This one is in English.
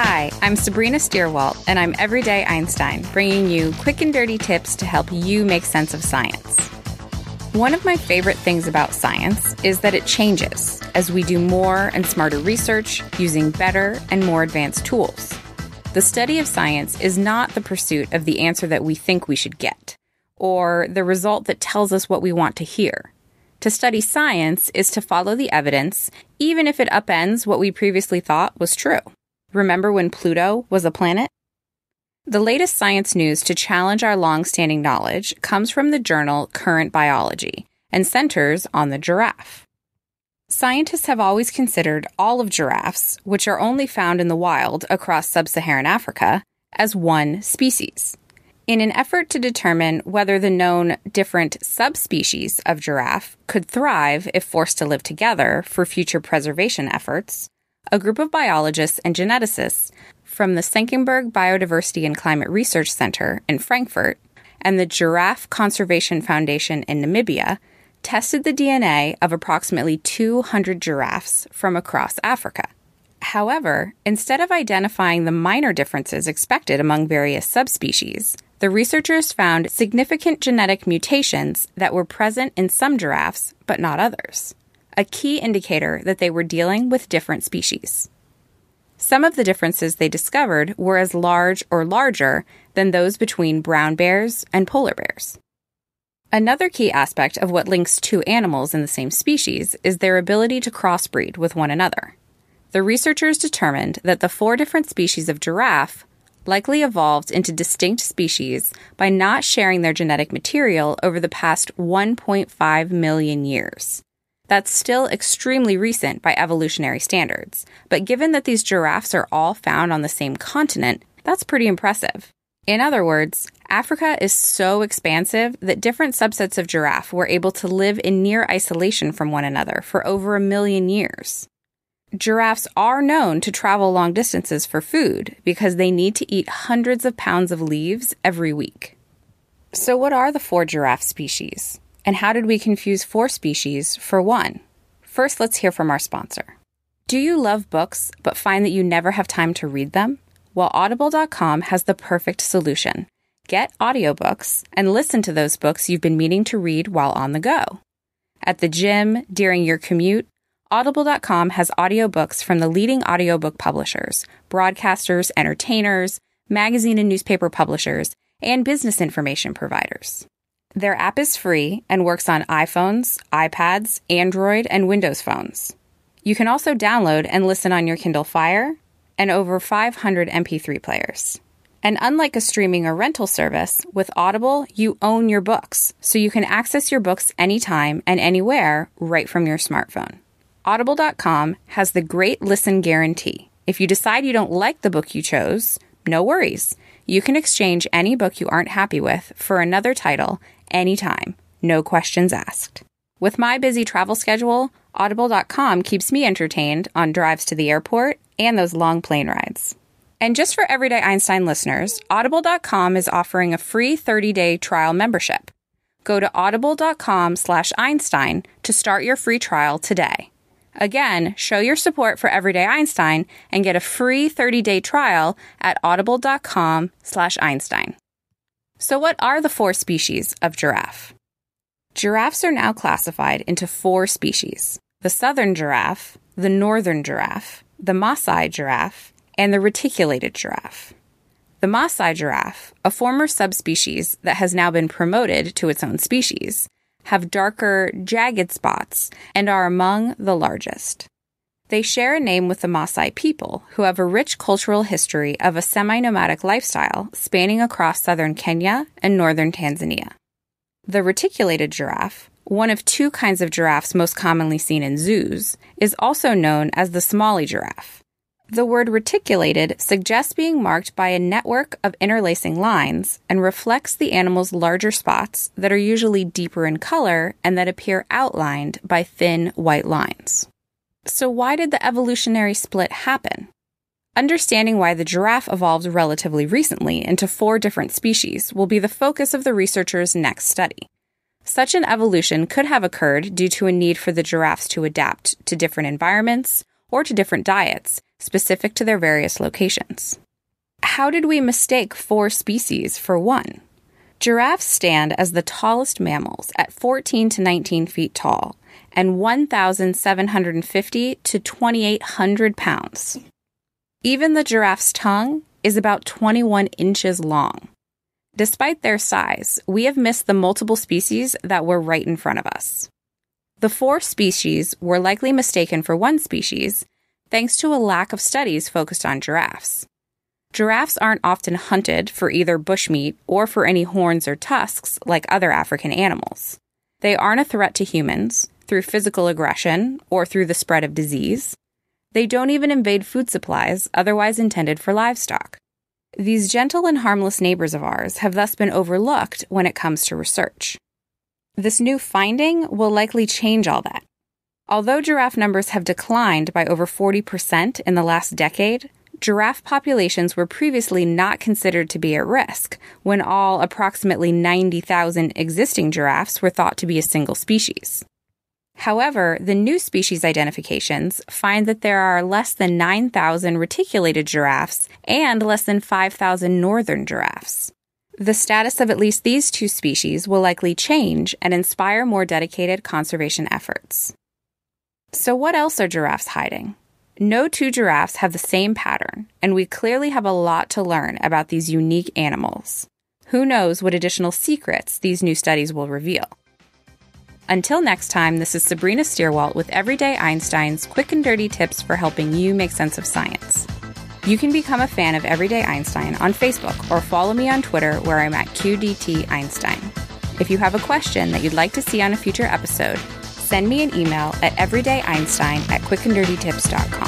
Hi, I'm Sabrina Stierwalt, and I'm Everyday Einstein, bringing you quick and dirty tips to help you make sense of science. One of my favorite things about science is that it changes as we do more and smarter research using better and more advanced tools. The study of science is not the pursuit of the answer that we think we should get, or the result that tells us what we want to hear. To study science is to follow the evidence, even if it upends what we previously thought was true. Remember when Pluto was a planet? The latest science news to challenge our long-standing knowledge comes from the journal Current Biology and centers on the giraffe. Scientists have always considered all of giraffes, which are only found in the wild across sub-Saharan Africa, as one species. In an effort to determine whether the known different subspecies of giraffe could thrive if forced to live together for future preservation efforts, a group of biologists and geneticists from the Senckenberg Biodiversity and Climate Research Center in Frankfurt and the Giraffe Conservation Foundation in Namibia tested the DNA of approximately 200 giraffes from across Africa. However, instead of identifying the minor differences expected among various subspecies, the researchers found significant genetic mutations that were present in some giraffes but not others, a key indicator that they were dealing with different species. Some of the differences they discovered were as large or larger than those between brown bears and polar bears. Another key aspect of what links two animals in the same species is their ability to crossbreed with one another. The researchers determined that the four different species of giraffe likely evolved into distinct species by not sharing their genetic material over the past 1.5 million years. That's still extremely recent by evolutionary standards, but given that these giraffes are all found on the same continent, that's pretty impressive. In other words, Africa is so expansive that different subsets of giraffe were able to live in near isolation from one another for over a million years. Giraffes are known to travel long distances for food because they need to eat hundreds of pounds of leaves every week. So, what are the four giraffe species? And how did we confuse four species for one? First, let's hear from our sponsor. Do you love books but find that you never have time to read them? Well, Audible.com has the perfect solution. Get audiobooks and listen to those books you've been meaning to read while on the go. At the gym, during your commute, Audible.com has audiobooks from the leading audiobook publishers, broadcasters, entertainers, magazine and newspaper publishers, and business information providers. Their app is free and works on iPhones, iPads, Android, and Windows phones. You can also download and listen on your Kindle Fire and over 500 MP3 players. And unlike a streaming or rental service, with Audible, you own your books, so you can access your books anytime and anywhere right from your smartphone. Audible.com has the great listen guarantee. If you decide you don't like the book you chose, no worries. You can exchange any book you aren't happy with for another title anytime, no questions asked. With my busy travel schedule, Audible.com keeps me entertained on drives to the airport and those long plane rides. And just for everyday Einstein listeners, Audible.com is offering a free 30-day trial membership. Go to audible.com slash Einstein to start your free trial today. Again, show your support for Everyday Einstein and get a free 30-day trial at audible.com slash Einstein. So what are the four species of giraffe? Giraffes are now classified into four species. The southern giraffe, the northern giraffe, the Maasai giraffe, and the reticulated giraffe. The Maasai giraffe, a former subspecies that has now been promoted to its own species, have darker, jagged spots and are among the largest. They share a name with the Maasai people, who have a rich cultural history of a semi nomadic lifestyle spanning across southern Kenya and northern Tanzania. The reticulated giraffe, one of two kinds of giraffes most commonly seen in zoos, is also known as the Somali giraffe. The word reticulated suggests being marked by a network of interlacing lines and reflects the animal's larger spots that are usually deeper in color and that appear outlined by thin white lines. So, why did the evolutionary split happen? Understanding why the giraffe evolved relatively recently into four different species will be the focus of the researchers' next study. Such an evolution could have occurred due to a need for the giraffes to adapt to different environments or to different diets specific to their various locations. How did we mistake four species for one? Giraffes stand as the tallest mammals at 14 to 19 feet tall and 1,750 to 2,800 pounds. Even the giraffe's tongue is about 21 inches long. Despite their size, we have missed the multiple species that were right in front of us. The four species were likely mistaken for one species thanks to a lack of studies focused on giraffes. Giraffes aren't often hunted for either bushmeat or for any horns or tusks like other African animals. They aren't a threat to humans through physical aggression or through the spread of disease. They don't even invade food supplies otherwise intended for livestock. These gentle and harmless neighbors of ours have thus been overlooked when it comes to research. This new finding will likely change all that. Although giraffe numbers have declined by over 40% in the last decade, giraffe populations were previously not considered to be at risk when all approximately 90,000 existing giraffes were thought to be a single species. However, the new species identifications find that there are less than 9,000 reticulated giraffes and less than 5,000 northern giraffes. The status of at least these two species will likely change and inspire more dedicated conservation efforts. So, what else are giraffes hiding? No two giraffes have the same pattern, and we clearly have a lot to learn about these unique animals. Who knows what additional secrets these new studies will reveal? Until next time, this is Sabrina Stierwalt with Everyday Einstein's quick and dirty tips for helping you make sense of science. You can become a fan of Everyday Einstein on Facebook or follow me on Twitter where I'm at QDT Einstein. If you have a question that you'd like to see on a future episode, send me an email at everydayeinstein at quickanddirtytips.com.